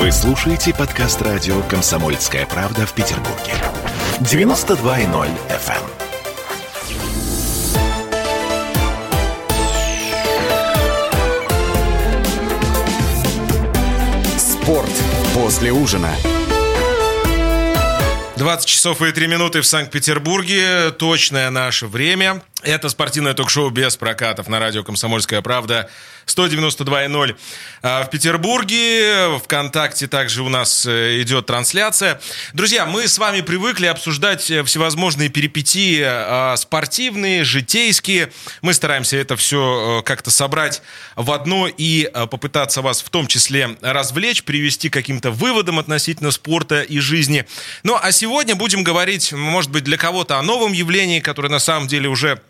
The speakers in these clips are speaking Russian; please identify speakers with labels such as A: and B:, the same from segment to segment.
A: Вы слушаете подкаст радио «Комсомольская правда» в Петербурге. 92.0 FM.
B: Спорт после ужина.
C: 20 часов и 3 минуты в Санкт-Петербурге. Точное наше время. Это спортивное ток-шоу без прокатов на радио «Комсомольская правда». 192.0 а, в Петербурге. Вконтакте также у нас э, идет трансляция. Друзья, мы с вами привыкли обсуждать э, всевозможные перипетии а, спортивные, житейские. Мы стараемся это все э, как-то собрать в одно и попытаться вас в том числе развлечь, привести к каким-то выводам относительно спорта и жизни. Ну, а сегодня будем говорить, может быть, для кого-то о новом явлении, которое на самом деле уже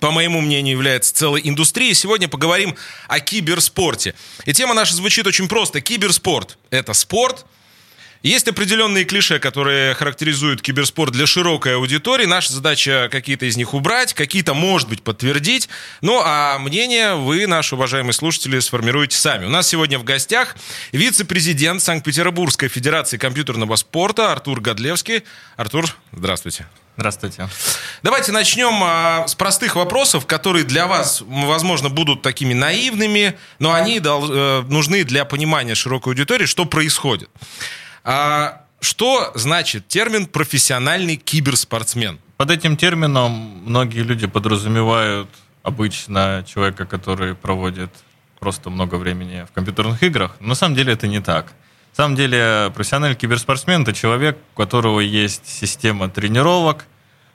C: по моему мнению, является целой индустрией. Сегодня поговорим о киберспорте. И тема наша звучит очень просто. Киберспорт – это спорт. Есть определенные клише, которые характеризуют киберспорт для широкой аудитории. Наша задача какие-то из них убрать, какие-то, может быть, подтвердить. Ну, а мнение вы, наши уважаемые слушатели, сформируете сами. У нас сегодня в гостях вице-президент Санкт-Петербургской Федерации компьютерного спорта Артур Годлевский. Артур, здравствуйте.
D: Здравствуйте.
C: Давайте начнем а, с простых вопросов, которые для вас, возможно, будут такими наивными, но они дол- э, нужны для понимания широкой аудитории, что происходит. А, что значит термин профессиональный киберспортсмен?
D: Под этим термином многие люди подразумевают обычно человека, который проводит просто много времени в компьютерных играх. На самом деле это не так. На самом деле профессиональный киберспортсмен – это человек, у которого есть система тренировок,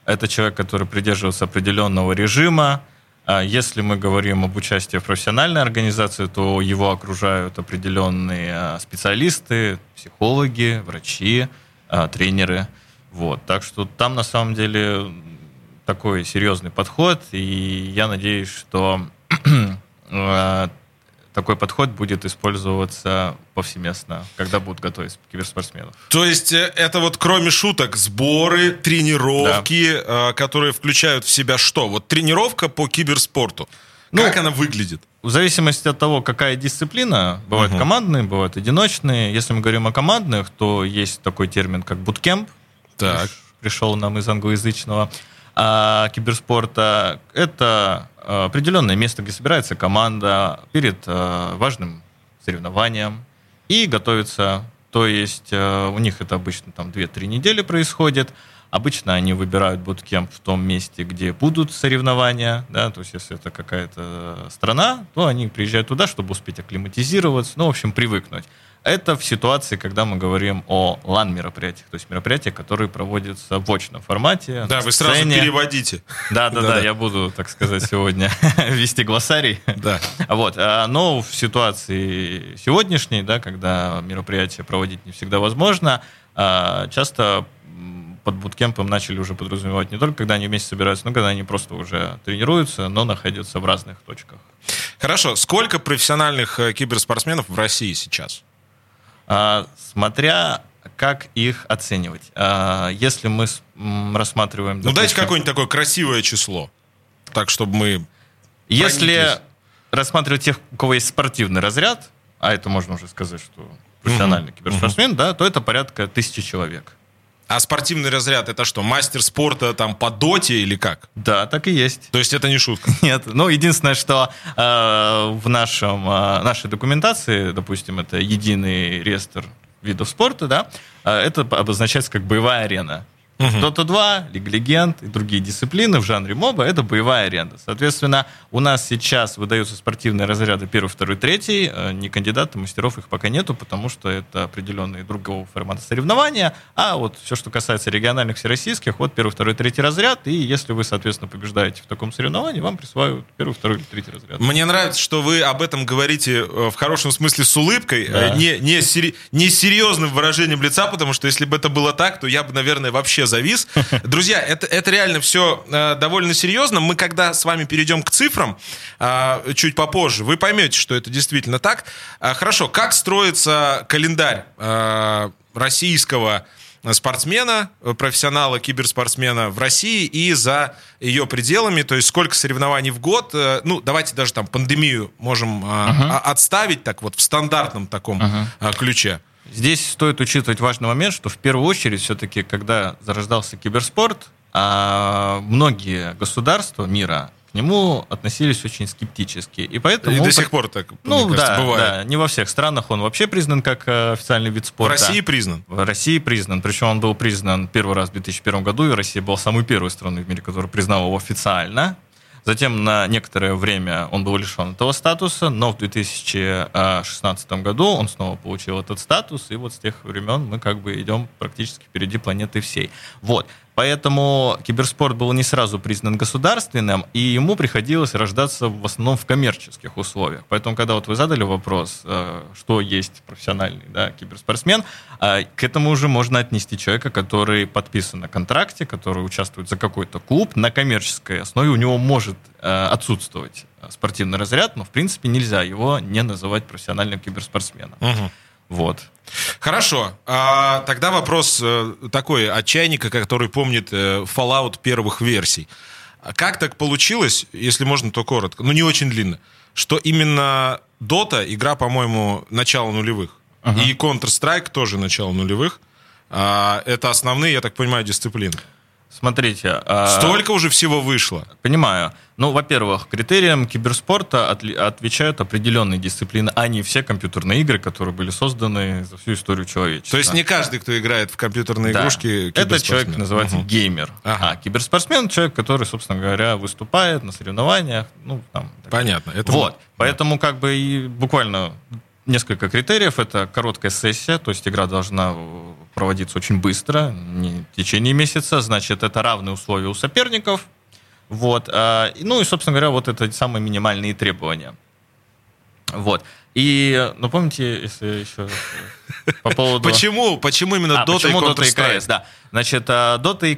D: это человек, который придерживается определенного режима. А если мы говорим об участии в профессиональной организации, то его окружают определенные а, специалисты, психологи, врачи, а, тренеры. Вот. Так что там на самом деле такой серьезный подход, и я надеюсь, что такой подход будет использоваться повсеместно, когда будут готовить киберспортсменов.
C: То есть э, это вот кроме шуток сборы, тренировки, да. Э, которые включают в себя что? Вот тренировка по киберспорту. Ну, как она выглядит?
D: В зависимости от того, какая дисциплина, бывают угу. командные, бывают одиночные. Если мы говорим о командных, то есть такой термин, как буткемп. Так. Пришел нам из англоязычного а киберспорта. Это Э, определенное место, где собирается команда перед э, важным соревнованием и готовится. То есть э, у них это обычно там 2-3 недели происходит. Обычно они выбирают буткемп в том месте, где будут соревнования. Да? То есть если это какая-то страна, то они приезжают туда, чтобы успеть акклиматизироваться, ну, в общем, привыкнуть. Это в ситуации, когда мы говорим о лан-мероприятиях, то есть мероприятия, которые проводятся в очном формате.
C: Да, вы сразу переводите.
D: Да, да, да, я буду, так сказать, сегодня вести глоссарий. Да. Вот. А, но в ситуации сегодняшней, да, когда мероприятие проводить не всегда возможно, а, часто под буткемпом начали уже подразумевать не только, когда они вместе собираются, но когда они просто уже тренируются, но находятся в разных точках.
C: Хорошо. Сколько профессиональных э, киберспортсменов в России сейчас?
D: А, смотря как их оценивать. А, если мы рассматриваем...
C: Ну, дайте какое-нибудь такое красивое число, так, чтобы мы...
D: Если рассматривать тех, у кого есть спортивный разряд, а это можно уже сказать, что профессиональный угу. киберспортсмен, угу. да, то это порядка тысячи человек.
C: А спортивный разряд это что, мастер спорта там по доте или как?
D: Да, так и есть.
C: То есть это не шутка?
D: Нет. Ну, единственное, что э, в нашем, э, нашей документации, допустим, это единый реестр видов спорта, да, э, это обозначается как боевая арена. Угу. Dota 2, Лига Легенд и другие дисциплины в жанре моба — это боевая аренда. Соответственно, у нас сейчас выдаются спортивные разряды первый, второй, третий. Э, не кандидаты, мастеров их пока нету, потому что это определенные другого формата соревнования. А вот все, что касается региональных всероссийских, вот первый, второй, третий разряд. И если вы, соответственно, побеждаете в таком соревновании, вам присваивают первый, второй или третий разряд.
C: Мне нравится, что вы об этом говорите э, в хорошем смысле с улыбкой, да. Э, не, не, сери- не серьезным выражением лица, потому что если бы это было так, то я бы, наверное, вообще завис. Друзья, это, это реально все э, довольно серьезно. Мы когда с вами перейдем к цифрам э, чуть попозже, вы поймете, что это действительно так. Э, хорошо, как строится календарь э, российского спортсмена, профессионала, киберспортсмена в России и за ее пределами, то есть сколько соревнований в год, э, ну, давайте даже там пандемию можем uh-huh. отставить так вот в стандартном таком uh-huh. ключе.
D: Здесь стоит учитывать важный момент, что в первую очередь все-таки, когда зарождался киберспорт, а многие государства мира к нему относились очень скептически. И поэтому...
C: И до сих пор так,
D: ну,
C: кажется,
D: да,
C: бывает.
D: Да, не во всех странах он вообще признан как э, официальный вид
C: В
D: спорта.
C: России признан.
D: В России признан. Причем он был признан первый раз в 2001 году, и Россия была самой первой страной в мире, которая признала его официально. Затем на некоторое время он был лишен этого статуса, но в 2016 году он снова получил этот статус, и вот с тех времен мы как бы идем практически впереди планеты всей. Вот. Поэтому киберспорт был не сразу признан государственным, и ему приходилось рождаться в основном в коммерческих условиях. Поэтому, когда вот вы задали вопрос, э, что есть профессиональный да, киберспортсмен, э, к этому уже можно отнести человека, который подписан на контракте, который участвует за какой-то клуб на коммерческой основе. У него может э, отсутствовать спортивный разряд, но в принципе нельзя его не называть профессиональным киберспортсменом.
C: Мгм.
D: Вот.
C: Хорошо. А, тогда вопрос э, такой от чайника, который помнит э, Fallout первых версий. Как так получилось, если можно, то коротко, ну не очень длинно, что именно Dota, игра, по-моему, начала нулевых, и Counter-Strike тоже начало нулевых, а, это основные, я так понимаю, дисциплины.
D: Смотрите. а,
C: Столько уже всего вышло.
D: Понимаю. Ну, во-первых, критериям киберспорта отли- отвечают определенные дисциплины, а не все компьютерные игры, которые были созданы за всю историю человечества.
C: То есть не каждый, кто играет в компьютерные
D: Да.
C: игрушки,
D: Это человек называется
C: Мгм.
D: геймер.
C: Ага.
D: А киберспортсмен человек, который, собственно говоря, выступает на соревнованиях. Ну, там,
C: Понятно. Это
D: Вот. Поэтому как бы и буквально несколько критериев. Это короткая сессия, то есть игра должна проводиться очень быстро, не в течение месяца. Значит, это равные условия у соперников. Вот. и, Ну и, собственно говоря, вот это самые минимальные требования. Вот. И, ну, помните, если еще э, по поводу...
C: Почему? Почему именно
D: А,
C: Dota
D: почему
C: и
D: Dota и? CS, да. Значит, Dota и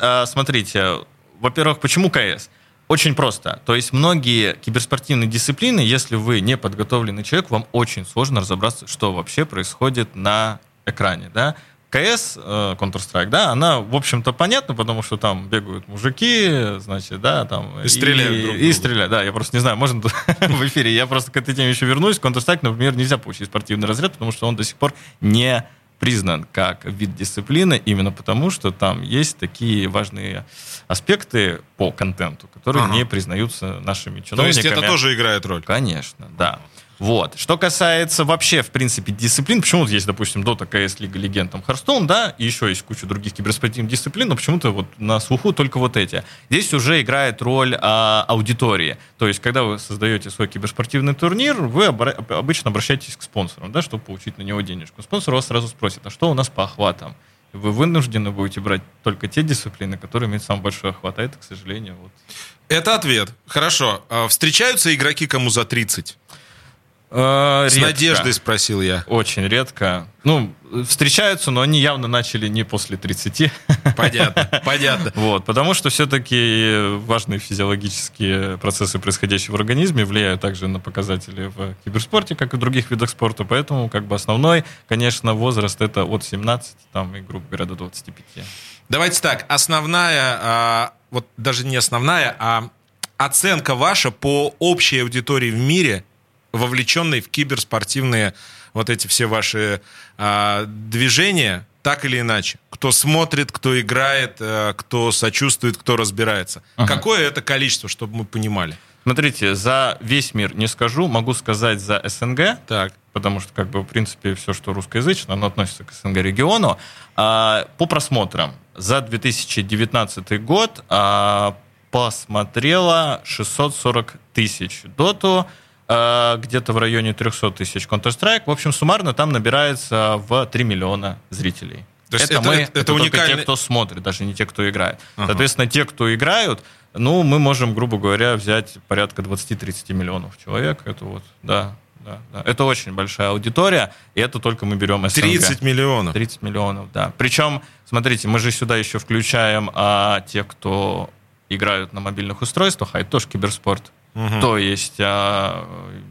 D: а, смотрите, во-первых, почему CS? Очень просто. То есть многие киберспортивные дисциплины, если вы не подготовленный человек, вам очень сложно разобраться, что вообще происходит на экране, да. КС, э, Counter-Strike, да, она, в общем-то, понятна, потому что там бегают мужики, значит, да, там...
C: И стреляют
D: и,
C: друг
D: и
C: друга.
D: стреляют, да, я просто не знаю, можно в эфире, я просто к этой теме еще вернусь. Counter-Strike, например, нельзя получить спортивный разряд, потому что он до сих пор не признан как вид дисциплины, именно потому что там есть такие важные аспекты по контенту, которые
C: Ага.
D: не признаются нашими
C: То
D: чиновниками.
C: есть это тоже играет роль?
D: Конечно, да. Вот. Что касается вообще, в принципе, дисциплин, почему вот есть, допустим, Dota, CS, Лига Легенд, там, Hearthstone, да, и еще есть куча других киберспортивных дисциплин, но почему-то вот на слуху только вот эти. Здесь уже играет роль а, аудитории. То есть, когда вы создаете свой киберспортивный турнир, вы обра- обычно обращаетесь к спонсору, да, чтобы получить на него денежку. Спонсор вас сразу спросит, а что у нас по охватам? Вы вынуждены будете брать только те дисциплины, которые имеют самый большой охват, а это, к сожалению, вот
C: Это ответ. Хорошо. А Встречаются игроки кому за 30?
D: Э,
C: С
D: редко.
C: надеждой спросил я.
D: Очень редко. Ну, встречаются, но они явно начали не после 30.
C: Понятно, понятно.
D: Вот, потому что все-таки важные физиологические процессы, происходящие в организме, влияют также на показатели в киберспорте, как и в других видах спорта. Поэтому, как бы основной, конечно, возраст это от 17, там, и, грубо говоря, до 25.
C: Давайте так, основная, а, вот даже не основная, а оценка ваша по общей аудитории в мире, вовлеченной в киберспортивные вот эти все ваши а, движения, так или иначе. Кто смотрит, кто играет, а, кто сочувствует, кто разбирается. Какое это количество, чтобы мы понимали?
D: Смотрите, за весь мир не скажу, могу сказать за СНГ,
C: Так.
D: потому что, как бы, в принципе, все, что русскоязычно, оно относится к СНГ-региону. А, По просмотрам за 2019 год а, посмотрело 640 тысяч доту, где-то в районе 300 тысяч Counter-Strike. В общем, суммарно там набирается в 3 миллиона зрителей.
C: То есть
D: это,
C: это-
D: мы,
C: это- это
D: только
C: уникальный-
D: те, кто смотрит, даже не те, кто играет.
C: Ага.
D: Соответственно, те, кто играют, ну, мы можем, грубо говоря, взять порядка 20-30 миллионов человек. Это вот, да, да, да. Это очень большая аудитория, и это только мы берем СНГ.
C: 30 миллионов.
D: 30 миллионов, да. Причем, смотрите, мы же сюда еще включаем а, те, кто играют на мобильных устройствах, а это тоже киберспорт.
C: Мгм.
D: То есть а,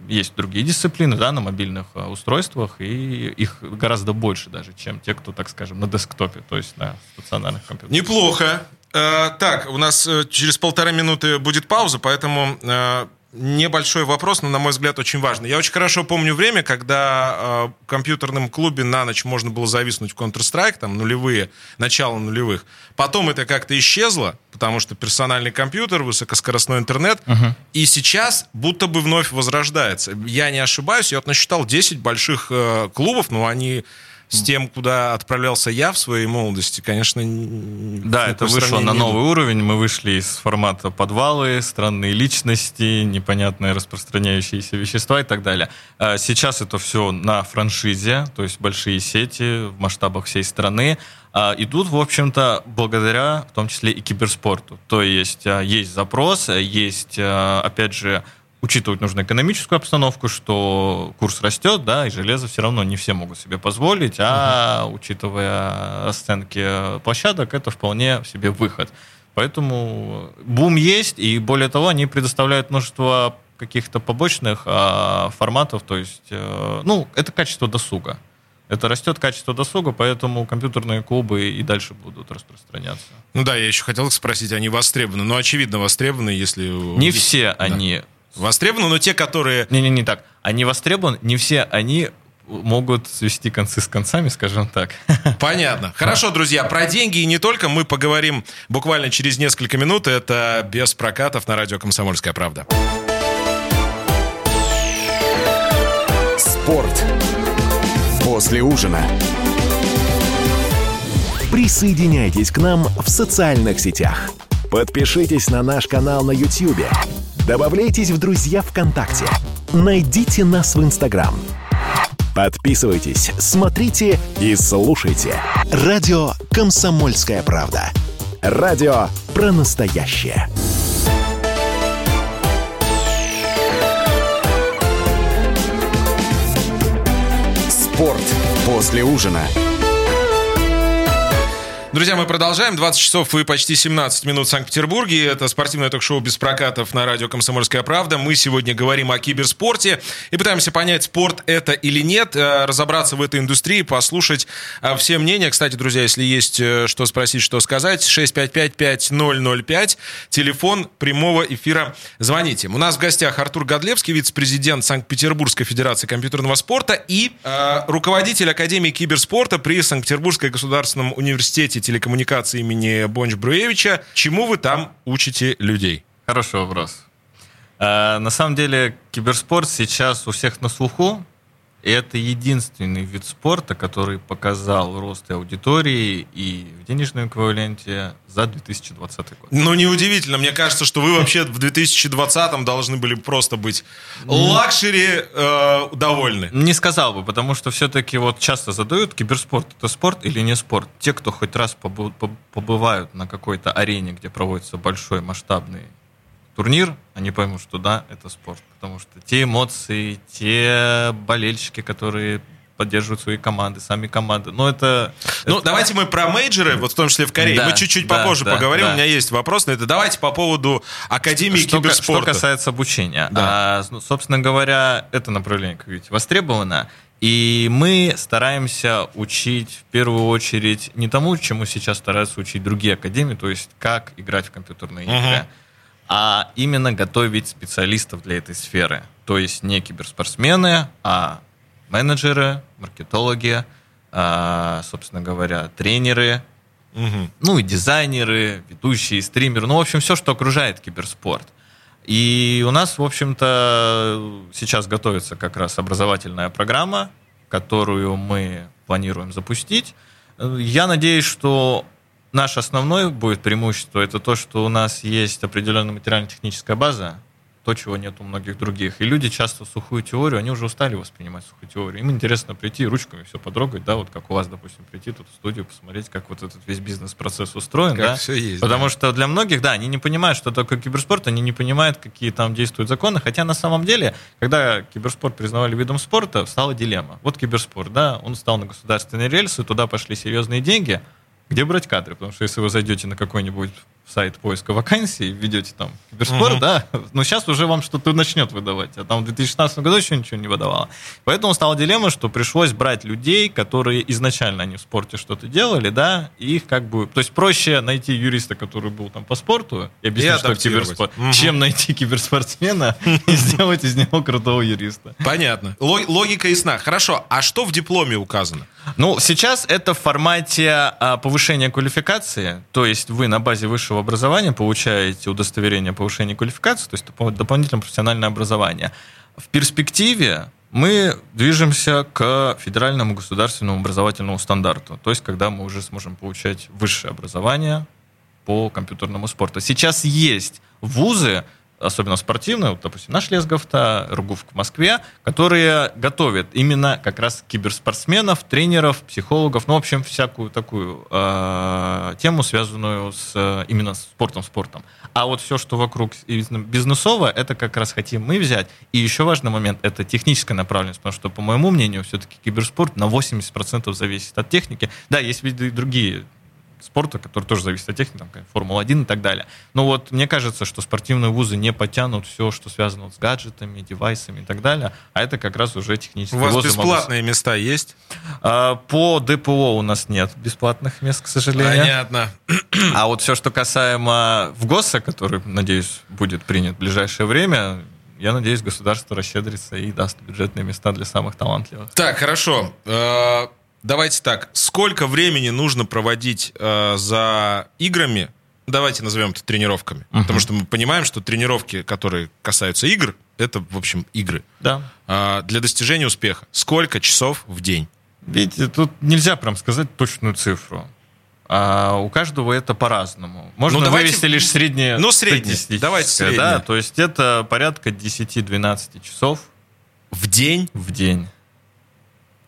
D: есть другие дисциплины, да, на мобильных а, устройствах, и их гораздо больше даже, чем те, кто, так скажем, на десктопе, то есть на стационарных компьютерах.
C: Неплохо. Э, так, у нас э, через полтора минуты будет пауза, поэтому э, небольшой вопрос, но, на мой взгляд, очень важный. Я очень хорошо помню время, когда э, в компьютерном клубе на ночь можно было зависнуть в Counter-Strike, там нулевые, начало нулевых. Потом это как-то исчезло, потому что персональный компьютер, высокоскоростной интернет. Uh-huh. И сейчас будто бы вновь возрождается. Я не ошибаюсь, я вот насчитал 10 больших э, клубов, но они с тем, куда отправлялся я в своей молодости, конечно,
D: да, это вышло на новый уровень. Мы вышли из формата подвалы, странные личности, непонятные распространяющиеся вещества и так далее. А сейчас это все на франшизе, то есть большие сети в масштабах всей страны. А, и тут, в общем-то, благодаря в том числе и киберспорту. То есть а, есть запрос, есть, опять же, учитывать нужно экономическую обстановку, что курс растет, да, и железо все равно не все могут себе позволить, а uh-huh. учитывая оценки площадок, это вполне себе выход. Поэтому бум есть, и более того, они предоставляют множество каких-то побочных а, форматов, то есть, а, ну, это качество досуга. Это растет качество досуга, поэтому компьютерные клубы и дальше будут распространяться.
C: Ну да, я еще хотел спросить, они востребованы? Ну, очевидно, востребованы, если...
D: Не все да. они
C: Востребованы, но те, которые...
D: Не-не, не так. Они востребованы, не все они могут свести концы с концами, скажем так.
C: Понятно. Хорошо, друзья, про деньги и не только мы поговорим буквально через несколько минут. Это без прокатов на радио «Комсомольская правда».
B: Спорт после ужина.
A: Присоединяйтесь к нам в социальных сетях. Подпишитесь на наш канал на YouTube Добавляйтесь в друзья ВКонтакте. Найдите нас в Инстаграм. Подписывайтесь, смотрите и слушайте. Радио «Комсомольская правда». Радио про настоящее.
B: Спорт после ужина.
C: Друзья, мы продолжаем. 20 часов и почти 17 минут в Санкт-Петербурге. Это спортивное ток-шоу без прокатов на радио «Комсомольская правда». Мы сегодня говорим о киберспорте и пытаемся понять, спорт это или нет, э, разобраться в этой индустрии, послушать э, все мнения. Кстати, друзья, если есть э, что спросить, что сказать, 655-5005, телефон прямого эфира, звоните. У нас в гостях Артур Годлевский, вице-президент Санкт-Петербургской федерации компьютерного спорта и руководитель Академии киберспорта при Санкт-Петербургской государственном университете телекоммуникации имени Бонч-Бруевича. Чему вы там учите людей?
D: Хороший вопрос. Э, на самом деле киберспорт сейчас у всех на слуху. Это единственный вид спорта, который показал рост аудитории и в денежном эквиваленте за 2020 год.
C: Ну, неудивительно. Мне кажется, что вы вообще в 2020 должны были просто быть luxury э, довольны.
D: Не сказал бы, потому что все-таки вот часто задают, киберспорт это спорт или не спорт. Те, кто хоть раз побывают на какой-то арене, где проводится большой масштабный турнир, они поймут, что да, это спорт. Потому что те эмоции, те болельщики, которые поддерживают свои команды, сами команды. Но это...
C: Ну,
D: это...
C: давайте мы про мейджеры, вот в том числе в Корее. Да, мы чуть-чуть да, попозже да, поговорим. Да. У меня есть вопрос на это. Давайте по поводу Академии что, киберспорта.
D: Что касается обучения. Да. А, ну, собственно говоря, это направление, как видите, востребовано. И мы стараемся учить в первую очередь не тому, чему сейчас стараются учить другие академии, то есть как играть в компьютерные игры. Uh-huh а именно готовить специалистов для этой сферы. То есть не киберспортсмены, а менеджеры, маркетологи, а, собственно говоря, тренеры, угу. ну и дизайнеры, ведущие, стримеры, ну, в общем, все, что окружает киберспорт. И у нас, в общем-то, сейчас готовится как раз образовательная программа, которую мы планируем запустить. Я надеюсь, что наше основное будет преимущество это то, что у нас есть определенная материально-техническая база, то, чего нет у многих других. И люди часто сухую теорию, они уже устали воспринимать сухую теорию. Им интересно прийти ручками все подрогать, да, вот как у вас, допустим, прийти тут в студию, посмотреть, как вот этот весь бизнес-процесс устроен, как да.
C: все есть.
D: Потому
C: да.
D: что для многих, да, они не понимают, что такое киберспорт, они не понимают, какие там действуют законы, хотя на самом деле, когда киберспорт признавали видом спорта, стала дилемма. Вот киберспорт, да, он стал на государственные рельсы, туда пошли серьезные деньги, где брать кадры? Потому что если вы зайдете на какой-нибудь сайт поиска вакансий, введете там киберспорт, угу. да, но сейчас уже вам что-то начнет выдавать, а там в 2016 году еще ничего не выдавало. Поэтому стала дилемма, что пришлось брать людей, которые изначально они в спорте что-то делали, да, и их как бы... То есть проще найти юриста, который был там по спорту, и объяснить, и что киберспорт, угу. чем найти киберспортсмена и сделать из него крутого юриста.
C: Понятно. Логика ясна. Хорошо, а что в дипломе указано?
D: Ну, сейчас это в формате а, повышения квалификации, то есть вы на базе высшего образования получаете удостоверение повышения квалификации, то есть дополнительное профессиональное образование. В перспективе мы движемся к федеральному государственному образовательному стандарту, то есть когда мы уже сможем получать высшее образование по компьютерному спорту. Сейчас есть вузы, особенно спортивные, вот, допустим, наш Лесговта, Ругув в Москве, которые готовят именно как раз киберспортсменов, тренеров, психологов, ну, в общем, всякую такую э, тему, связанную с именно спортом, спортом. А вот все, что вокруг бизнесово, это как раз хотим мы взять. И еще важный момент, это техническая направленность, потому что, по моему мнению, все-таки киберспорт на 80% зависит от техники. Да, есть виды другие спорта, который тоже зависит от техники, там, Формула-1 и так далее. Но вот мне кажется, что спортивные вузы не потянут все, что связано вот с гаджетами, девайсами и так далее, а это как раз уже технические
C: У вас бесплатные могут... места есть?
D: А, по ДПО у нас нет бесплатных мест, к сожалению.
C: Понятно.
D: А вот все, что касаемо в ГОСа, который, надеюсь, будет принят в ближайшее время, я надеюсь, государство расщедрится и даст бюджетные места для самых талантливых.
C: Так, хорошо. Давайте так, сколько времени нужно проводить э, за играми, давайте назовем это тренировками, uh-huh. потому что мы понимаем, что тренировки, которые касаются игр, это, в общем, игры.
D: Да.
C: Э, для достижения успеха. Сколько часов в день?
D: Видите, тут нельзя прям сказать точную цифру. А у каждого это по-разному. Можно ну, давайте, вывести лишь среднее.
C: Ну, среднее. Давайте среднее. Да?
D: То есть это порядка 10-12 часов.
C: В день?
D: В день.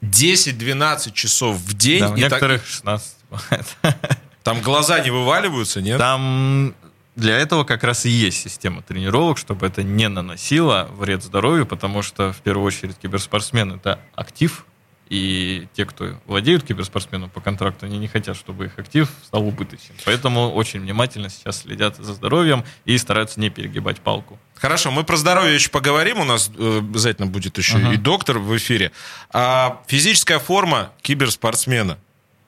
C: 10-12 часов в день. Да,
D: у некоторых так... 16 бывает.
C: Там глаза не вываливаются, нет?
D: Там для этого как раз и есть система тренировок, чтобы это не наносило вред здоровью, потому что в первую очередь киберспортсмен это актив, и те, кто владеют киберспортсменом по контракту, они не хотят, чтобы их актив стал убыточным. Поэтому очень внимательно сейчас следят за здоровьем и стараются не перегибать палку.
C: Хорошо, мы про здоровье еще поговорим. У нас э, обязательно будет еще uh-huh. и доктор в эфире. А физическая форма киберспортсмена.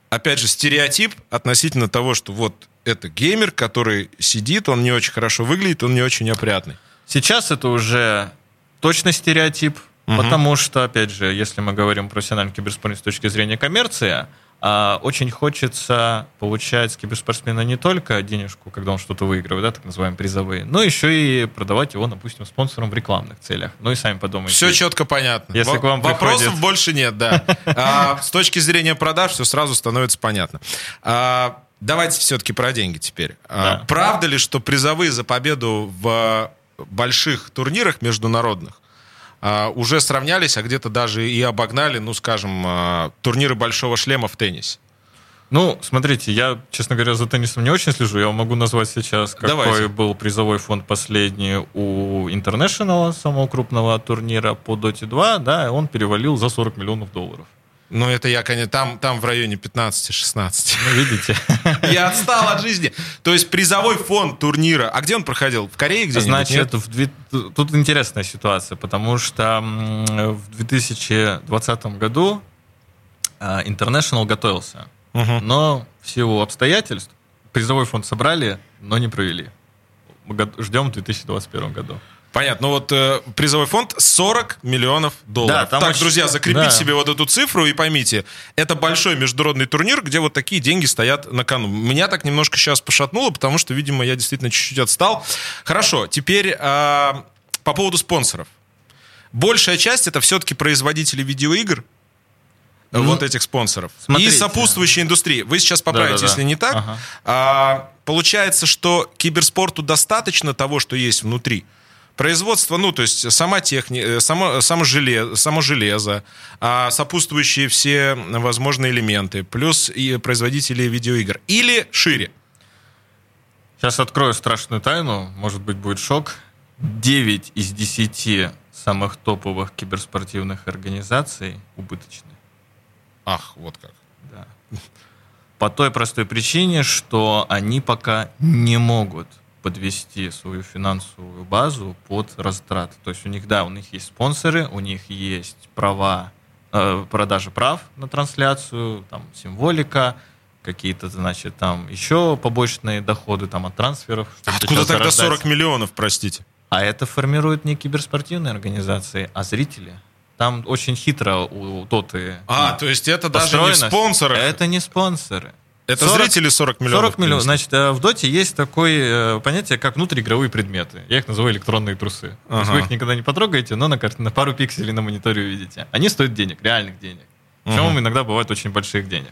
C: Опять же, стереотип относительно того, что вот это геймер, который сидит, он не очень хорошо выглядит, он не очень опрятный.
D: Сейчас это уже точно стереотип. Угу. Потому что, опять же, если мы говорим про профессиональный киберспорт с точки зрения коммерции, а, очень хочется получать с киберспортсмена не только денежку, когда он что-то выигрывает, да, так называемые призовые, но еще и продавать его, допустим, спонсорам в рекламных целях. Ну и сами подумайте.
C: Все четко понятно.
D: Если В- к вам
C: Вопросов
D: приходит...
C: больше нет, да. А, с точки зрения продаж все сразу становится понятно. А, давайте все-таки про деньги теперь. А, да. Правда ли, что призовые за победу в больших турнирах международных уже сравнялись, а где-то даже и обогнали, ну, скажем, а, турниры большого шлема в теннисе.
D: Ну, смотрите, я, честно говоря, за теннисом не очень слежу. Я могу назвать сейчас, какой Давайте. был призовой фонд последний у International, самого крупного турнира по Dota 2. Да, он перевалил за 40 миллионов долларов.
C: Ну, это я, конечно, там, там в районе 15-16.
D: Ну, видите.
C: Я отстал от жизни. То есть призовой фонд турнира. А где он проходил? В Корее где-нибудь?
D: Значит, в, тут интересная ситуация, потому что в 2020 году а, International готовился. Угу. Но в силу обстоятельств призовой фонд собрали, но не провели. Мы ждем в 2021 году.
C: Понятно. Ну вот э, призовой фонд 40 миллионов долларов. Да, там так, очень... друзья, закрепите да. себе вот эту цифру и поймите, это большой международный турнир, где вот такие деньги стоят на кону. Меня так немножко сейчас пошатнуло, потому что, видимо, я действительно чуть-чуть отстал. Хорошо, теперь э, по поводу спонсоров. Большая часть это все-таки производители видеоигр, ну, вот этих спонсоров. Смотрите. И сопутствующей индустрии. Вы сейчас поправите, да, да, если не так. Ага. А, получается, что киберспорту достаточно того, что есть внутри. Производство, ну, то есть сама техника, э, само, само, железо, само железо, а сопутствующие все возможные элементы, плюс и производители видеоигр. Или шире.
D: Сейчас открою страшную тайну, может быть, будет шок. 9 из 10 самых топовых киберспортивных организаций убыточны.
C: Ах, вот как.
D: Да. По той простой причине, что они пока не могут подвести свою финансовую базу под растраты. То есть у них, да, у них есть спонсоры, у них есть права, э, продажи прав на трансляцию, там, символика, какие-то, значит, там еще побочные доходы там от трансферов.
C: Откуда тогда 40 миллионов, простите?
D: А это формируют не киберспортивные организации, а зрители. Там очень хитро у Доты.
C: А, то есть это даже не спонсоры?
D: Это не спонсоры.
C: Это 40, зрители 40 миллионов?
D: 40 миллионов. Значит, э, в Доте есть такое э, понятие, как внутриигровые предметы. Я их называю электронные трусы. Ага. То есть вы их никогда не потрогаете, но на, карте, на пару пикселей на мониторе увидите. Они стоят денег, реальных денег. Причем ага. иногда бывает очень больших денег.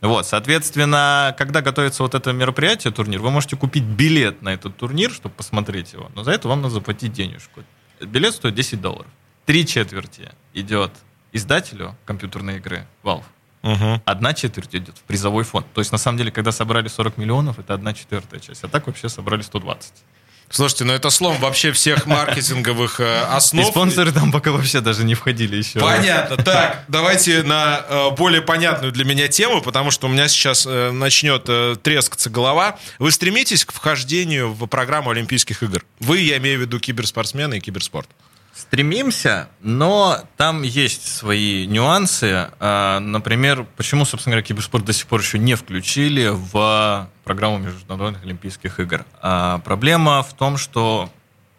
D: Вот, соответственно, когда готовится вот это мероприятие, турнир, вы можете купить билет на этот турнир, чтобы посмотреть его, но за это вам надо заплатить денежку. Билет стоит 10 долларов. Три четверти идет издателю компьютерной игры Valve. Угу. Одна четверть идет в призовой фонд. То есть, на самом деле, когда собрали 40 миллионов, это одна четвертая часть. А так вообще собрали 120.
C: Слушайте, ну это слом вообще всех маркетинговых э, основ.
D: И спонсоры там пока вообще даже не входили еще.
C: Понятно. Так, давайте на э, более понятную для меня тему, потому что у меня сейчас э, начнет трескаться голова. Вы стремитесь к вхождению в программу Олимпийских игр? Вы, я имею в виду киберспортсмены и киберспорт.
D: Стремимся, но там есть свои нюансы. А, например, почему, собственно говоря, киберспорт до сих пор еще не включили в программу Международных Олимпийских игр? А, проблема в том, что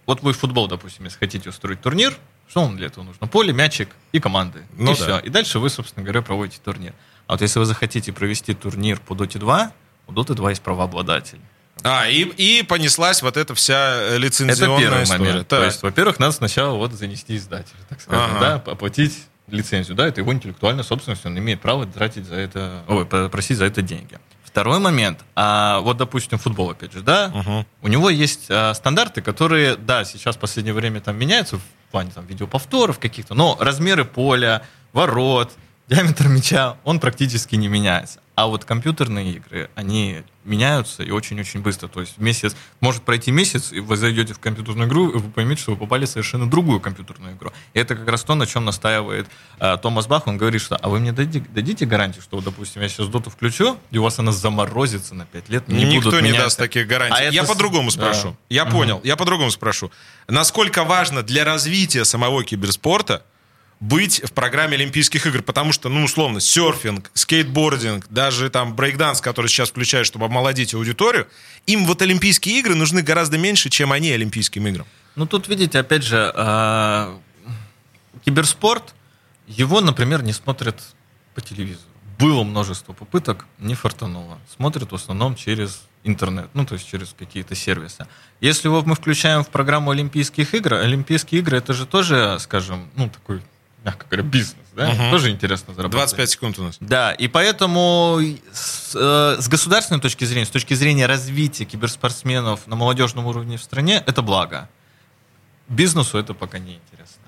D: вот вы в футбол, допустим, если хотите устроить турнир, что вам для этого нужно? Поле, мячик и команды. Ну, и да. все. И дальше вы, собственно говоря, проводите турнир. А вот если вы захотите провести турнир по Dota 2, у Dota 2 есть правообладатель.
C: А, и, и понеслась вот эта вся лицензионная Это первый история. момент.
D: Так. То есть, во-первых, надо сначала вот занести издателя, так сказать, ага. да, оплатить лицензию, да, это его интеллектуальная собственность, он имеет право тратить за это, ой, просить за это деньги. Второй момент, а, вот, допустим, футбол, опять же, да, угу. у него есть а, стандарты, которые, да, сейчас в последнее время там меняются в плане там видеоповторов каких-то, но размеры поля, ворот, диаметр мяча, он практически не меняется. А вот компьютерные игры, они меняются и очень-очень быстро. То есть месяц, может пройти месяц, и вы зайдете в компьютерную игру, и вы поймете, что вы попали в совершенно другую компьютерную игру. И это как раз то, на чем настаивает э, Томас Бах. Он говорит, что а вы мне дадите, дадите гарантию, что, допустим, я сейчас доту включу, и у вас она заморозится на 5 лет,
C: не Никто будут не меняться. даст таких гарантий. А я это... по-другому спрошу. Да. Я угу. понял, я по-другому спрошу. Насколько важно для развития самого киберспорта быть в программе Олимпийских игр, потому что, ну, условно, серфинг, скейтбординг, даже там брейкданс, который сейчас включают, чтобы омолодить аудиторию, им вот Олимпийские игры нужны гораздо меньше, чем они Олимпийским играм.
D: Ну, тут, видите, опять же, э, киберспорт, его, например, не смотрят по телевизору. Было множество попыток, не фартануло. Смотрят в основном через интернет, ну, то есть через какие-то сервисы. Если его мы включаем в программу Олимпийских игр, Олимпийские игры, это же тоже, скажем, ну, такой мягко говоря, бизнес, да? Угу. Тоже интересно заработать.
C: 25 секунд у нас.
D: Да, и поэтому с, э, с государственной точки зрения, с точки зрения развития киберспортсменов на молодежном уровне в стране, это благо. Бизнесу это пока не интересно.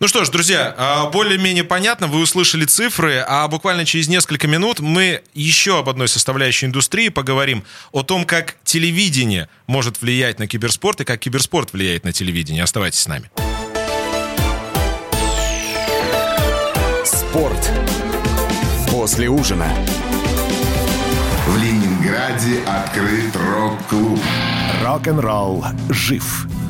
C: Ну что ж, друзья, а, более-менее понятно, вы услышали цифры, а буквально через несколько минут мы еще об одной составляющей индустрии поговорим, о том, как телевидение может влиять на киберспорт и как киберспорт влияет на телевидение. Оставайтесь с нами.
B: Спорт. После ужина.
E: В Ленинграде открыт рок-клуб.
A: Рок-н-ролл жив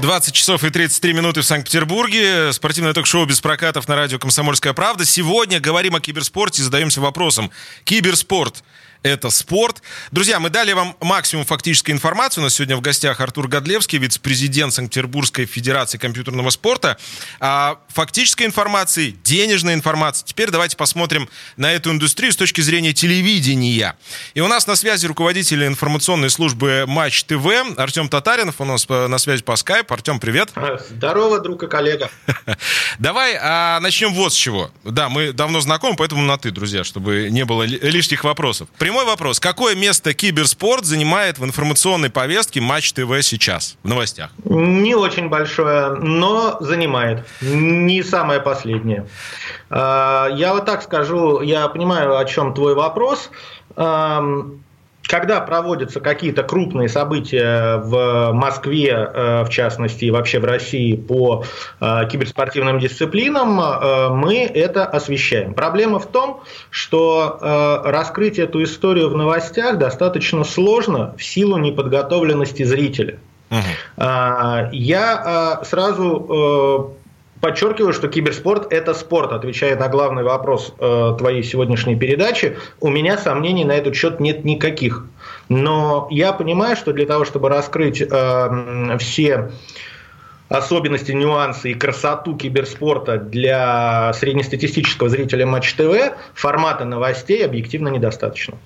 C: 20 часов и 33 минуты в Санкт-Петербурге. Спортивное ток-шоу без прокатов на радио «Комсомольская правда». Сегодня говорим о киберспорте и задаемся вопросом. Киберспорт это спорт. Друзья, мы дали вам максимум фактической информации. У нас сегодня в гостях Артур Годлевский, вице-президент Санкт-Петербургской Федерации компьютерного спорта. А фактической информации, денежной информации. Теперь давайте посмотрим на эту индустрию с точки зрения телевидения. И у нас на связи руководитель информационной службы Матч ТВ Артем Татаринов. У нас на связи по скайпу. Артем, привет.
F: Здорово, друг и коллега.
C: Давай а, начнем вот с чего. Да, мы давно знакомы, поэтому на ты, друзья, чтобы не было лишних вопросов. Прямой вопрос. Какое место киберспорт занимает в информационной повестке Матч ТВ сейчас в новостях?
F: Не очень большое, но занимает. Не самое последнее. А, я вот так скажу, я понимаю, о чем твой вопрос когда проводятся какие-то крупные события в Москве, э, в частности, и вообще в России по э, киберспортивным дисциплинам, э, мы это освещаем. Проблема в том, что раскрыть эту историю в новостях достаточно сложно в силу неподготовленности зрителя. Uh-huh. Я сразу Подчеркиваю, что киберспорт – это спорт, отвечая на главный вопрос э, твоей сегодняшней передачи. У меня сомнений на этот счет нет никаких. Но я понимаю, что для того, чтобы раскрыть э, все особенности, нюансы и красоту киберспорта для среднестатистического зрителя Матч ТВ, формата новостей объективно недостаточно.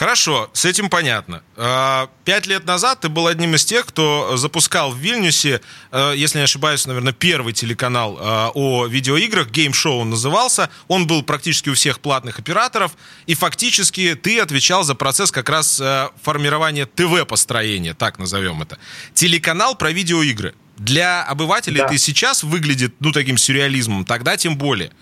C: Хорошо, с этим понятно. А, пять лет назад ты был одним из тех, кто запускал в Вильнюсе, э, если не ошибаюсь, наверное, первый телеканал э, о видеоиграх, он назывался. Он был практически у всех платных операторов, и фактически ты отвечал за процесс как раз э, формирования ТВ-построения, так назовем это. Телеканал про видеоигры. Для обывателей да. ты сейчас выглядит, ну, таким сюрреализмом, тогда тем более.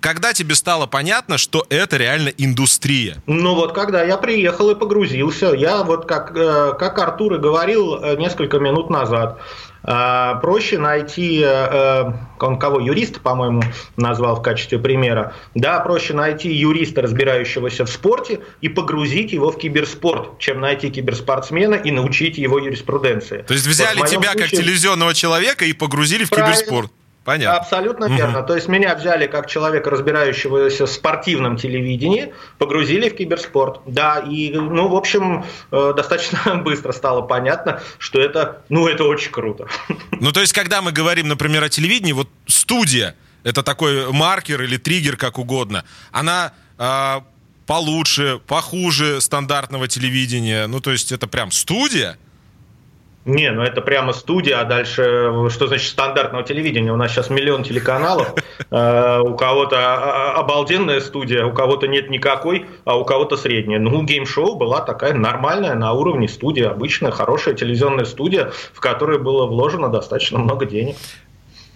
C: Когда тебе стало понятно, что это реально индустрия?
F: Ну вот, когда я приехал и погрузился, я вот как, э, как Артур и говорил э, несколько минут назад, э, проще найти, он кого, юриста, по-моему, назвал в качестве примера, да, проще найти юриста, разбирающегося в спорте, и погрузить его в киберспорт, чем найти киберспортсмена и научить его юриспруденции.
C: То есть взяли вот тебя случае... как телевизионного человека и погрузили в Правильно. киберспорт? Понятно.
F: Абсолютно верно. То есть меня взяли как человека, разбирающегося в спортивном телевидении, погрузили в киберспорт. Да, и, ну, в общем, э, достаточно быстро стало понятно, что это, ну, это очень круто.
C: Ну, то есть, когда мы говорим, например, о телевидении, вот студия, это такой маркер или триггер, как угодно, она э, получше, похуже стандартного телевидения. Ну, то есть, это прям студия?
F: Не, ну это прямо студия, а дальше что значит стандартного телевидения? У нас сейчас миллион телеканалов, э, у кого-то а, а, обалденная студия, у кого-то нет никакой, а у кого-то средняя. Ну, Game Show была такая нормальная, на уровне студии, обычная, хорошая телевизионная студия, в которой было вложено достаточно много денег.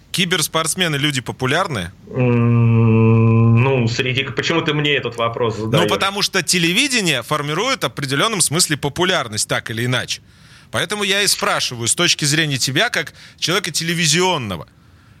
C: Киберспортсмены люди популярны?
F: Ну, среди... Почему ты мне этот вопрос задаешь?
C: Ну, потому что телевидение формирует в определенном смысле популярность, так или иначе. Поэтому я и спрашиваю с точки зрения тебя, как человека телевизионного.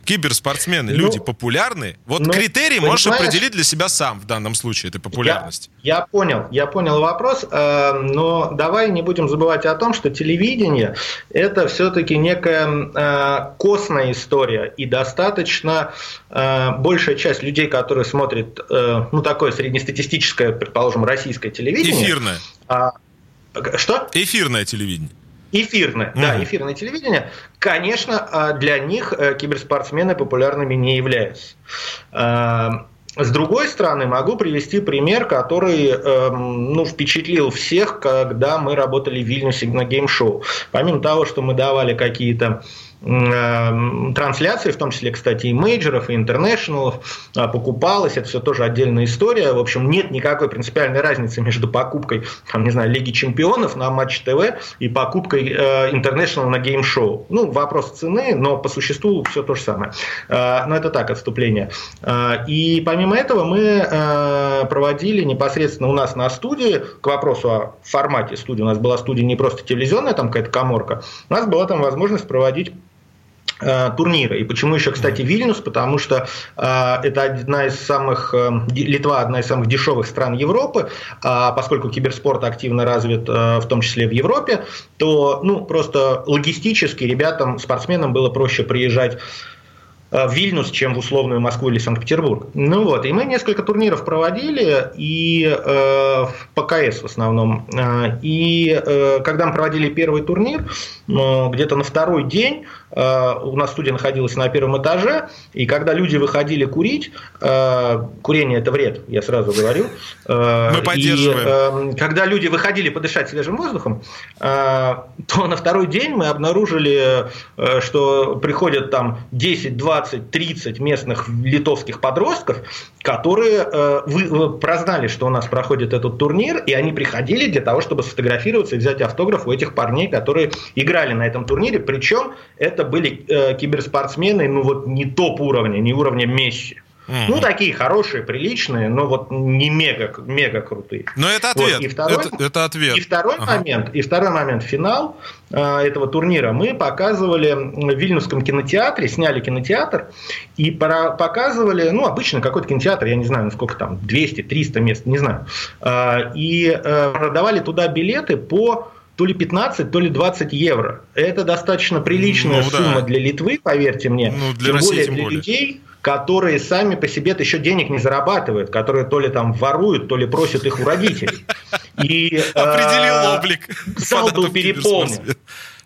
C: Киберспортсмены, ну, люди популярны. Вот ну, критерий можешь определить для себя сам в данном случае, этой популярности.
F: Я, я понял, я понял вопрос, э, но давай не будем забывать о том, что телевидение это все-таки некая э, костная история, и достаточно э, большая часть людей, которые смотрят, э, ну такое среднестатистическое, предположим, российское телевидение.
C: Эфирное.
F: А, что?
C: Эфирное телевидение.
F: Эфирное, mm-hmm. да, эфирное телевидение, конечно, а, для них э, киберспортсмены популярными не являются. А, с другой стороны, могу привести пример, который эм, ну, впечатлил всех, когда мы работали в Вильнюсе на Game Show. Помимо того, что мы давали какие-то трансляции, в том числе, кстати, и мейджеров, и International ов, а, покупалось, это все тоже отдельная история. В общем, нет никакой принципиальной разницы между покупкой, там, не знаю, Лиги Чемпионов на Матч ТВ и покупкой International на Game Show. Ну, вопрос цены, но по существу все то же самое. Э, но это так, отступление. Э, и помимо этого мы э, проводили непосредственно у нас на студии, к вопросу о формате студии, у нас была студия не просто телевизионная, там какая-то коморка, у нас была там возможность проводить Э, турнира. И почему еще, кстати, Вильнюс? Потому что э, это одна из самых, э, Литва одна из самых дешевых стран Европы, а поскольку киберспорт активно развит, э, в том числе в Европе, то ну, просто логистически ребятам, спортсменам было проще приезжать в Вильнюс, чем в условную Москву или Санкт-Петербург. Ну вот, и мы несколько турниров проводили, и э, по КС в основном. И э, когда мы проводили первый турнир, э, где-то на второй день Э, у нас студия находилась на первом этаже, и когда люди выходили курить, э, курение это вред, я сразу говорю.
C: Э, Мы поддерживаем.
F: И, когда люди выходили подышать свежим воздухом, то на второй день мы обнаружили, что приходят там 10, 20, 30 местных литовских подростков, которые прознали, что у нас проходит этот турнир, и они приходили для того, чтобы сфотографироваться и взять автограф у этих парней, которые играли на этом турнире. Причем это это были э, киберспортсмены, ну вот не топ уровня, не уровня Месси. Mm-hmm. Ну, такие хорошие, приличные, но вот не мега, мега крутые.
C: Но это ответ. Вот. И второй, это, это ответ.
F: И второй ага. момент, и второй момент, финал э, этого турнира мы показывали в Вильнюсском кинотеатре, сняли кинотеатр и пора, показывали, ну, обычно какой-то кинотеатр, я не знаю, сколько там, 200-300 мест, не знаю. Э, и э, продавали туда билеты по то ли 15, то ли 20 евро. Это достаточно приличная ну, сумма да. для Литвы, поверьте мне. Ну, для тем России, более тем для более. людей, которые сами по себе еще денег не зарабатывают, которые то ли там воруют, то ли просят их у родителей. И,
C: Определил э, облик.
F: Зал был переполнен.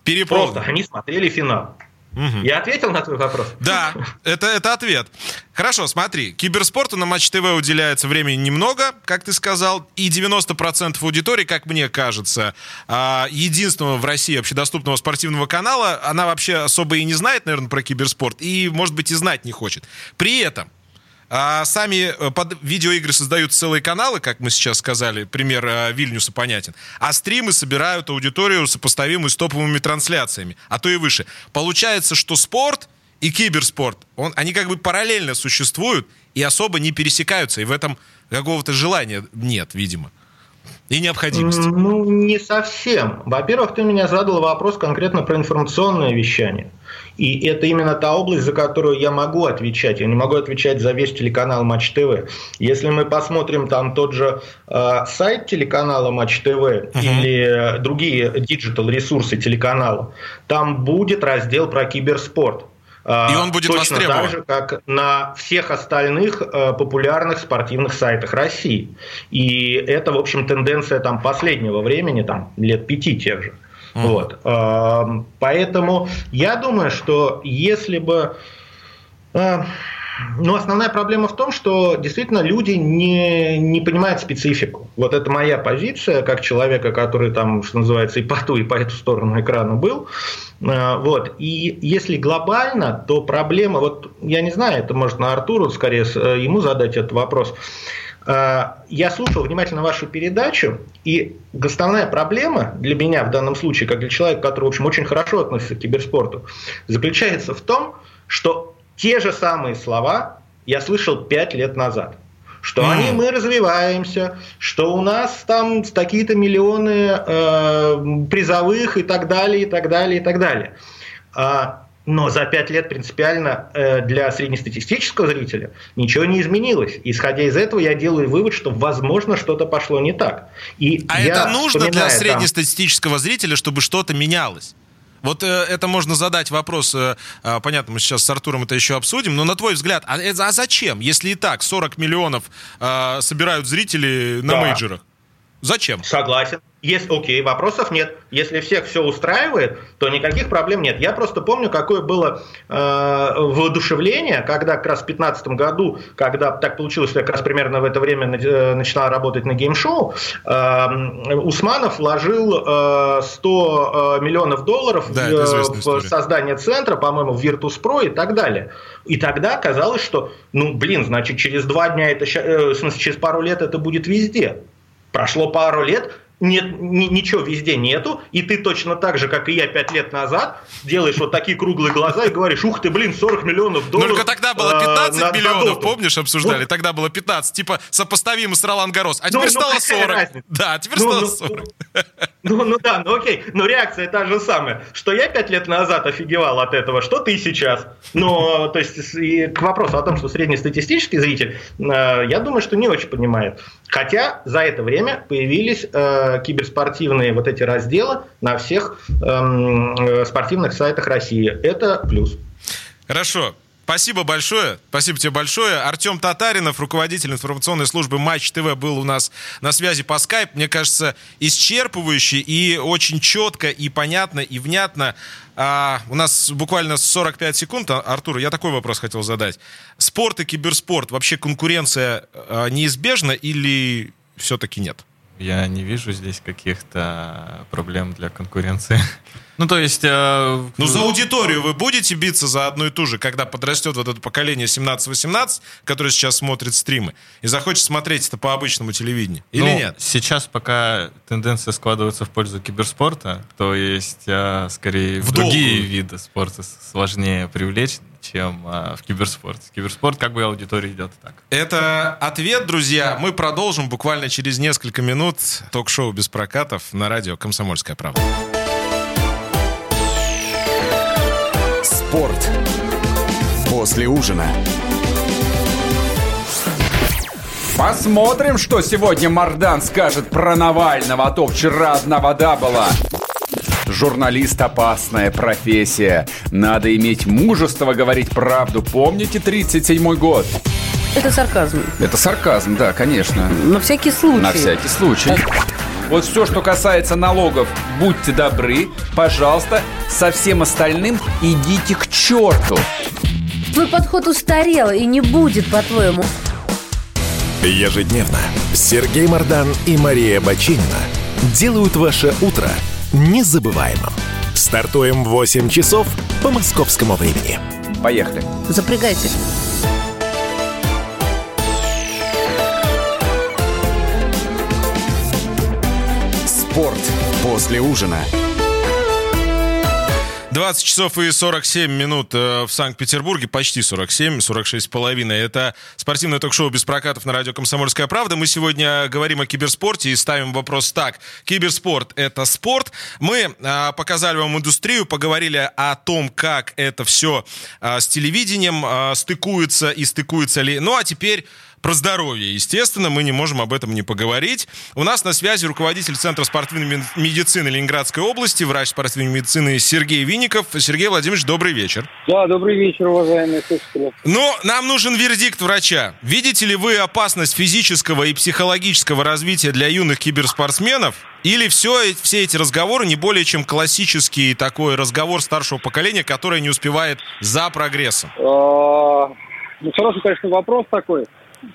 F: Переполнен. Просто они смотрели финал. Угу. Я ответил на твой вопрос?
C: Да, это, это ответ. Хорошо, смотри, киберспорту на Матч ТВ уделяется времени немного, как ты сказал, и 90% аудитории, как мне кажется, а, единственного в России общедоступного спортивного канала, она вообще особо и не знает, наверное, про киберспорт, и, может быть, и знать не хочет. При этом а сами э, под видеоигры создают целые каналы, как мы сейчас сказали, пример э, Вильнюса понятен. А стримы собирают аудиторию, сопоставимую с топовыми трансляциями, а то и выше. Получается, что спорт и киберспорт, он, они как бы параллельно существуют и особо не пересекаются, и в этом какого-то желания нет, видимо. И необходимости.
F: Ну, не совсем. Во-первых, ты меня задал вопрос конкретно про информационное вещание. И это именно та область, за которую я могу отвечать. Я не могу отвечать за весь телеканал Матч ТВ. Если мы посмотрим там тот же э, сайт телеканала Матч ТВ uh-huh. или другие digital ресурсы телеканала, там будет раздел про киберспорт.
C: И он будет
F: Точно
C: востребован.
F: так же, как на всех остальных э, популярных спортивных сайтах России. И это, в общем, тенденция там последнего времени, там лет пяти тех же. Mm. Вот. Эм, поэтому я думаю, что если бы... Э, ну, основная проблема в том, что действительно люди не, не понимают специфику. Вот это моя позиция, как человека, который там, что называется, и по ту, и по эту сторону экрана был. Э, вот. И если глобально, то проблема, вот я не знаю, это может на Артуру скорее э, ему задать этот вопрос. А, я слушал внимательно вашу передачу, и основная проблема для меня в данном случае, как для человека, который, в общем, очень хорошо относится к киберспорту, заключается в том, что те же самые слова я слышал пять лет назад. Что mm. они, мы развиваемся, что у нас там такие-то миллионы э, призовых и так далее, и так далее, и так далее. А но за пять лет принципиально э, для среднестатистического зрителя ничего не изменилось. Исходя из этого, я делаю вывод, что, возможно, что-то пошло не так.
C: И а это нужно для среднестатистического там... зрителя, чтобы что-то менялось? Вот э, это можно задать вопрос, э, э, понятно, мы сейчас с Артуром это еще обсудим, но на твой взгляд, а, э, а зачем, если и так 40 миллионов э, собирают зрители на да. мейджерах? Зачем?
F: Согласен. Если, окей, вопросов нет. Если всех все устраивает, то никаких проблем нет. Я просто помню, какое было э, воодушевление, когда как раз в 2015 году, когда так получилось, что я как раз примерно в это время э, начинал работать на Game Show, э, Усманов вложил э, 100 э, миллионов долларов да, в, в создание центра, по-моему, в Virtus.pro и так далее. И тогда казалось, что, ну, блин, значит, через два дня, это, э, в смысле, через пару лет это будет везде. Прошло пару лет, нет, ничего везде нету, и ты точно так же, как и я пять лет назад, делаешь вот такие круглые глаза и говоришь, ух ты, блин, 40 миллионов долларов.
C: Только тогда было 15 э, миллионов, помнишь, обсуждали? Вот. Тогда было 15, типа сопоставимо с Ролан Гарос, а теперь ну, стало 40. Разница? Да, а теперь ну, стало 40.
F: Ну, ну, ну да, ну окей, но реакция та же самая. Что я пять лет назад офигевал от этого, что ты сейчас. Но, то есть, и к вопросу о том, что среднестатистический зритель, э, я думаю, что не очень понимает. Хотя за это время появились э, киберспортивные вот эти разделы на всех эм, э, спортивных сайтах России. Это плюс.
C: Хорошо. Спасибо большое. Спасибо тебе большое. Артем Татаринов, руководитель информационной службы Матч ТВ, был у нас на связи по скайп. Мне кажется, исчерпывающе и очень четко и понятно и внятно. А, у нас буквально 45 секунд. А, Артур, я такой вопрос хотел задать. Спорт и киберспорт, вообще конкуренция а, неизбежна или все-таки нет?
D: Я не вижу здесь каких-то проблем для конкуренции. Ну, то есть... Э,
C: ну, за аудиторию вы будете биться за одну и ту же, когда подрастет вот это поколение 17-18, которое сейчас смотрит стримы, и захочет смотреть это по обычному телевидению? Или ну, нет?
D: Сейчас пока тенденция складывается в пользу киберспорта, то есть э, скорее в другие виды спорта сложнее привлечь чем э, в киберспорт. Киберспорт как бы аудитория идет так.
C: Это ответ, друзья. Мы продолжим буквально через несколько минут ток-шоу без прокатов на радио «Комсомольская правда».
B: Спорт после ужина.
G: Посмотрим, что сегодня Мардан скажет про Навального, а то вчера одна вода была. Журналист – опасная профессия. Надо иметь мужество говорить правду. Помните 37-й год?
H: Это сарказм.
G: Это сарказм, да, конечно.
H: На всякий случай.
G: На всякий случай. Вот все, что касается налогов, будьте добры, пожалуйста, со всем остальным идите к черту.
H: Твой подход устарел и не будет, по-твоему.
A: Ежедневно Сергей Мардан и Мария Бочинина делают ваше утро незабываемым. Стартуем в 8 часов по московскому времени.
G: Поехали.
H: Запрягайте.
B: Спорт после ужина.
C: 20 часов и 47 минут э, в Санкт-Петербурге, почти 47, 46 с половиной. Это спортивное ток-шоу без прокатов на радио «Комсомольская правда». Мы сегодня говорим о киберспорте и ставим вопрос так. Киберспорт — это спорт. Мы а, показали вам индустрию, поговорили о том, как это все а, с телевидением стыкуется и стыкуется ли. Ну а теперь про здоровье. Естественно, мы не можем об этом не поговорить. У нас на связи руководитель Центра спортивной медицины Ленинградской области, врач спортивной медицины Сергей Винников. Сергей Владимирович, добрый вечер.
I: Да, добрый вечер, уважаемые слушатели.
C: Но нам нужен вердикт врача. Видите ли вы опасность физического и психологического развития для юных киберспортсменов? Или все, все эти разговоры не более чем классический такой разговор старшего поколения, которое не успевает за прогрессом? А,
I: ну, хороший, конечно, вопрос такой.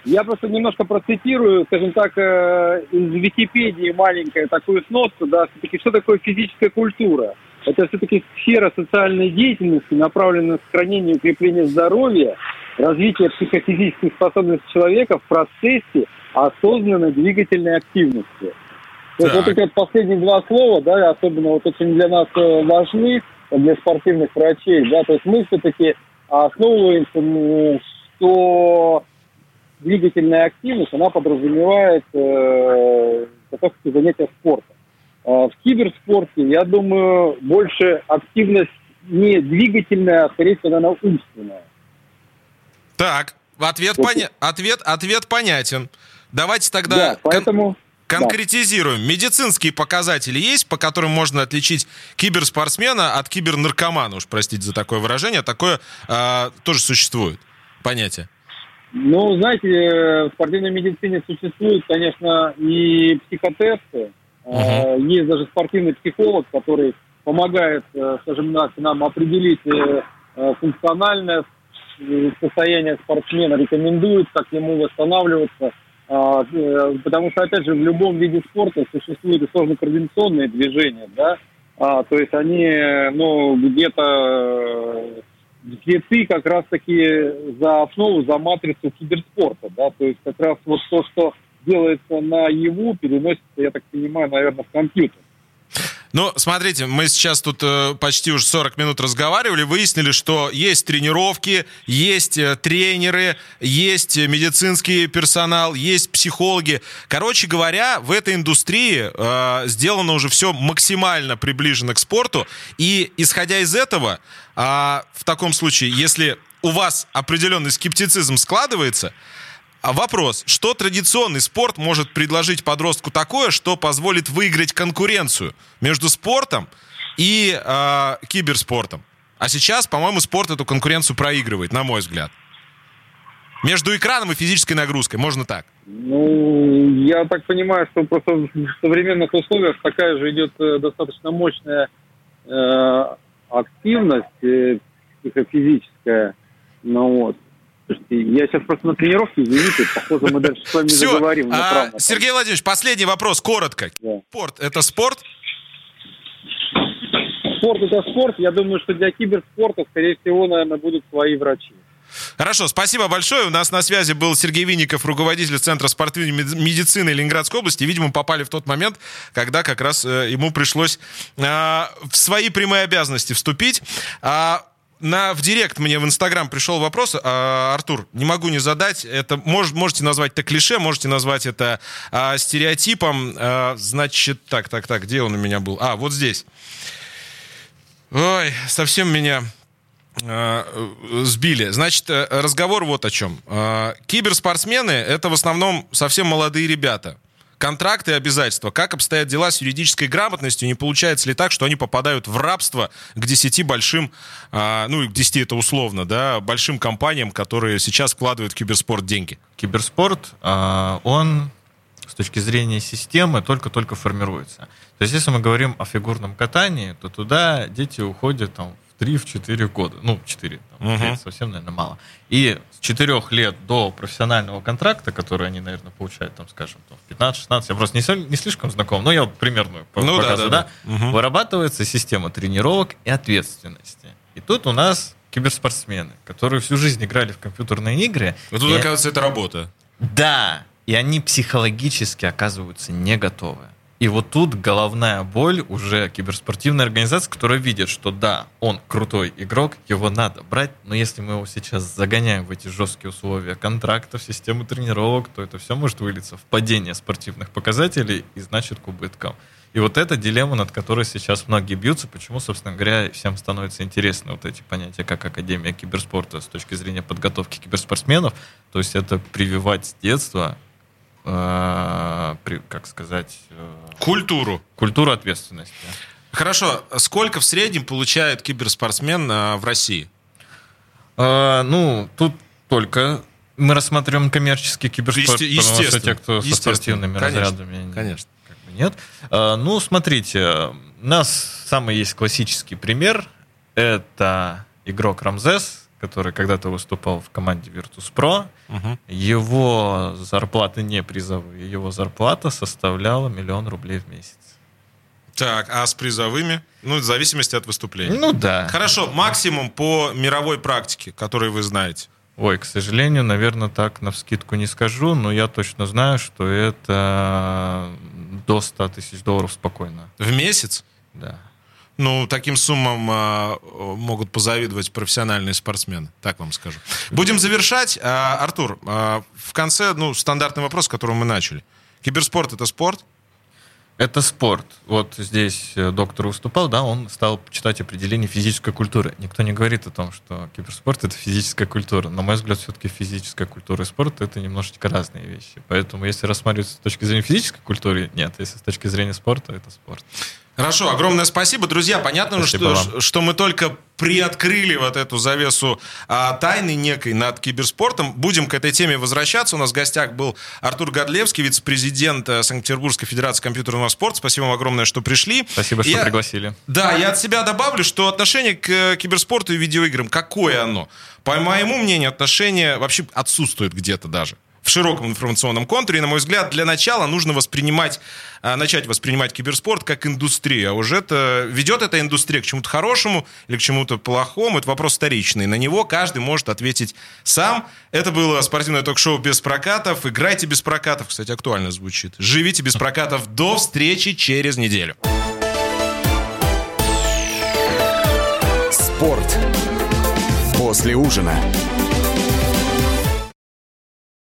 I: Я просто немножко процитирую, скажем так, э, из Википедии маленькую такую сноску, да, все-таки что такое физическая культура? Это все-таки сфера социальной деятельности, направленная на сохранение и укрепление здоровья, развитие психофизических способностей человека в процессе осознанной двигательной активности. То есть вот эти вот последние два слова, да, особенно вот очень для нас э, важны, для спортивных врачей, да, то есть мы все-таки основываемся, что двигательная активность, она подразумевает э, как занятия спортом. Э, в киберспорте, я думаю, больше активность не двигательная, а скорее всего, она умственная.
C: Так, ответ, вот. поня... ответ, ответ понятен. Давайте тогда
I: да, поэтому...
C: кон- конкретизируем. Да. Медицинские показатели есть, по которым можно отличить киберспортсмена от кибернаркомана, уж простите за такое выражение. Такое э, тоже существует понятие.
I: Ну, знаете, в спортивной медицине существуют, конечно, и психотесты. Uh-huh. Есть даже спортивный психолог, который помогает, э, скажем так, нам определить э, функциональное состояние спортсмена, рекомендует, как ему восстанавливаться. А, потому что, опять же, в любом виде спорта существуют и сложно-координационные движения, да, а, то есть они, ну, где-то где ты как раз-таки за основу, за матрицу киберспорта, да, то есть как раз вот то, что делается на ЕВУ, переносится, я так понимаю, наверное, в компьютер.
C: Ну, смотрите, мы сейчас тут э, почти уже 40 минут разговаривали, выяснили, что есть тренировки, есть э, тренеры, есть медицинский персонал, есть психологи. Короче говоря, в этой индустрии э, сделано уже все максимально приближено к спорту. И исходя из этого, э, в таком случае, если у вас определенный скептицизм складывается, вопрос, что традиционный спорт может предложить подростку такое, что позволит выиграть конкуренцию между спортом и э, киберспортом? А сейчас, по-моему, спорт эту конкуренцию проигрывает, на мой взгляд. Между экраном и физической нагрузкой, можно так.
I: Ну, я так понимаю, что просто в современных условиях такая же идет э, достаточно мощная э, активность э, психофизическая. Ну вот. Слушайте, я сейчас просто на тренировке, извините, похоже, мы дальше с вами не заговорим.
C: А. Сергей Владимирович, последний вопрос, коротко. Спорт – это спорт?
I: Спорт это спорт. Я думаю, что для киберспорта, скорее всего, наверное, будут свои врачи.
C: Хорошо, спасибо большое. У нас на связи был Сергей Винников, руководитель Центра спортивной мед- медицины Ленинградской области. Видимо, попали в тот момент, когда как раз э, ему пришлось э, в свои прямые обязанности вступить. А, на, в директ мне в Инстаграм пришел вопрос, а, Артур, не могу не задать, это мож- можете назвать это клише, можете назвать это а, стереотипом, А, значит, так, так, так, где он у меня был? А, вот здесь. Ой, совсем меня э, сбили. Значит, э, разговор вот о чем. Э, Киберспортсмены — это в основном совсем молодые ребята. Контракты и обязательства. Как обстоят дела с юридической грамотностью? Не получается ли так, что они попадают в рабство к 10 большим, э, ну, к 10 это условно, да, большим компаниям, которые сейчас вкладывают в киберспорт деньги?
D: Киберспорт, а, он с точки зрения системы только-только формируется. То есть, если мы говорим о фигурном катании, то туда дети уходят там, в 3-4 года. Ну, 4, там,
C: Мгм.
D: это совсем, наверное, мало. И с 4 лет до профессионального контракта, который они, наверное, получают, там, скажем, там, в 15-16, я просто не, не слишком знаком, но я вот примерную
C: Ну да,
D: показываю,
C: да, да. Мгм.
D: Вырабатывается система тренировок и ответственности. И тут у нас киберспортсмены, которые всю жизнь играли в компьютерные игры.
C: Вот тут,
D: и-
C: оказывается, это работа.
D: да, и они психологически оказываются не готовы. И вот тут головная боль уже киберспортивной организации, которая видит, что да, он крутой игрок, его надо брать, но если мы его сейчас загоняем в эти жесткие условия контрактов, системы тренировок, то это все может вылиться в падение спортивных показателей и значит к убыткам. И вот эта дилемма, над которой сейчас многие бьются, почему, собственно говоря, всем становится интересно вот эти понятия, как Академия киберспорта с точки зрения подготовки киберспортсменов. То есть это прививать с детства, э, как сказать... э,
C: Культуру.
D: Культуру ответственности.
C: Хорошо, сколько в среднем получает киберспортсмен э, в России?
D: Э, ну, тут только мы рассматриваем коммерческий киберспорт,
C: Есте-
D: потому что те, кто со спортивными
C: Конечно,
D: разрядами,
C: конечно.
D: как бы нет. Э, ну, смотрите, у нас самый есть классический пример. Это игрок Рамзес, который когда-то выступал в команде Virtus.pro.
C: Мгм.
D: Его зарплаты не призовые, его зарплата составляла миллион рублей в месяц.
C: Так, а с призовыми? Ну, в зависимости от выступления.
D: Ну да.
C: Хорошо, максимум по мировой практике, который вы знаете.
D: Ой, к сожалению, наверное, так на вскидку не скажу, но я точно знаю, что это до 100 тысяч долларов спокойно.
C: В месяц?
D: Да.
C: Ну, таким суммам а, могут позавидовать профессиональные спортсмены, так вам скажу. Будем завершать. А, Артур, а, в конце, ну, стандартный вопрос, с которого мы начали. Киберспорт — это спорт?
D: Это спорт. Вот здесь э, доктор выступал, да, он стал читать определение физической культуры. Никто не говорит о том, что киберспорт — это физическая культура. На мой взгляд, все-таки физическая культура и спорт — это немножечко разные вещи. Поэтому если рассматривать с точки зрения физической культуры, нет. Если с точки зрения спорта, это спорт.
C: Хорошо, огромное спасибо. Друзья, понятно,
D: Спасибо
C: что,
D: вам.
C: что мы только приоткрыли вот эту завесу а, тайны некой над киберспортом. Будем к этой теме возвращаться. У нас в гостях был Артур Годлевский, вице-президент э, Санкт-Петербургской Федерации компьютерного спорта. Спасибо вам огромное, что пришли.
D: Спасибо, что
C: Я-
D: пригласили.
C: Да, я от себя добавлю, что отношение к э, киберспорту и видеоиграм, какое оно? По моему мнению, отношение вообще отсутствует где-то даже в широком информационном контуре. И, на мой взгляд, для начала нужно воспринимать, а, начать воспринимать киберспорт как индустрию. А уже это ведет эта индустрия к чему-то хорошему или к чему-то плохому. Это вопрос вторичный. На него каждый может ответить сам. Это было спортивное ток-шоу без прокатов. Играйте без прокатов. Кстати, актуально звучит. Живите без прокатов. До встречи через неделю.
B: Спорт после ужина.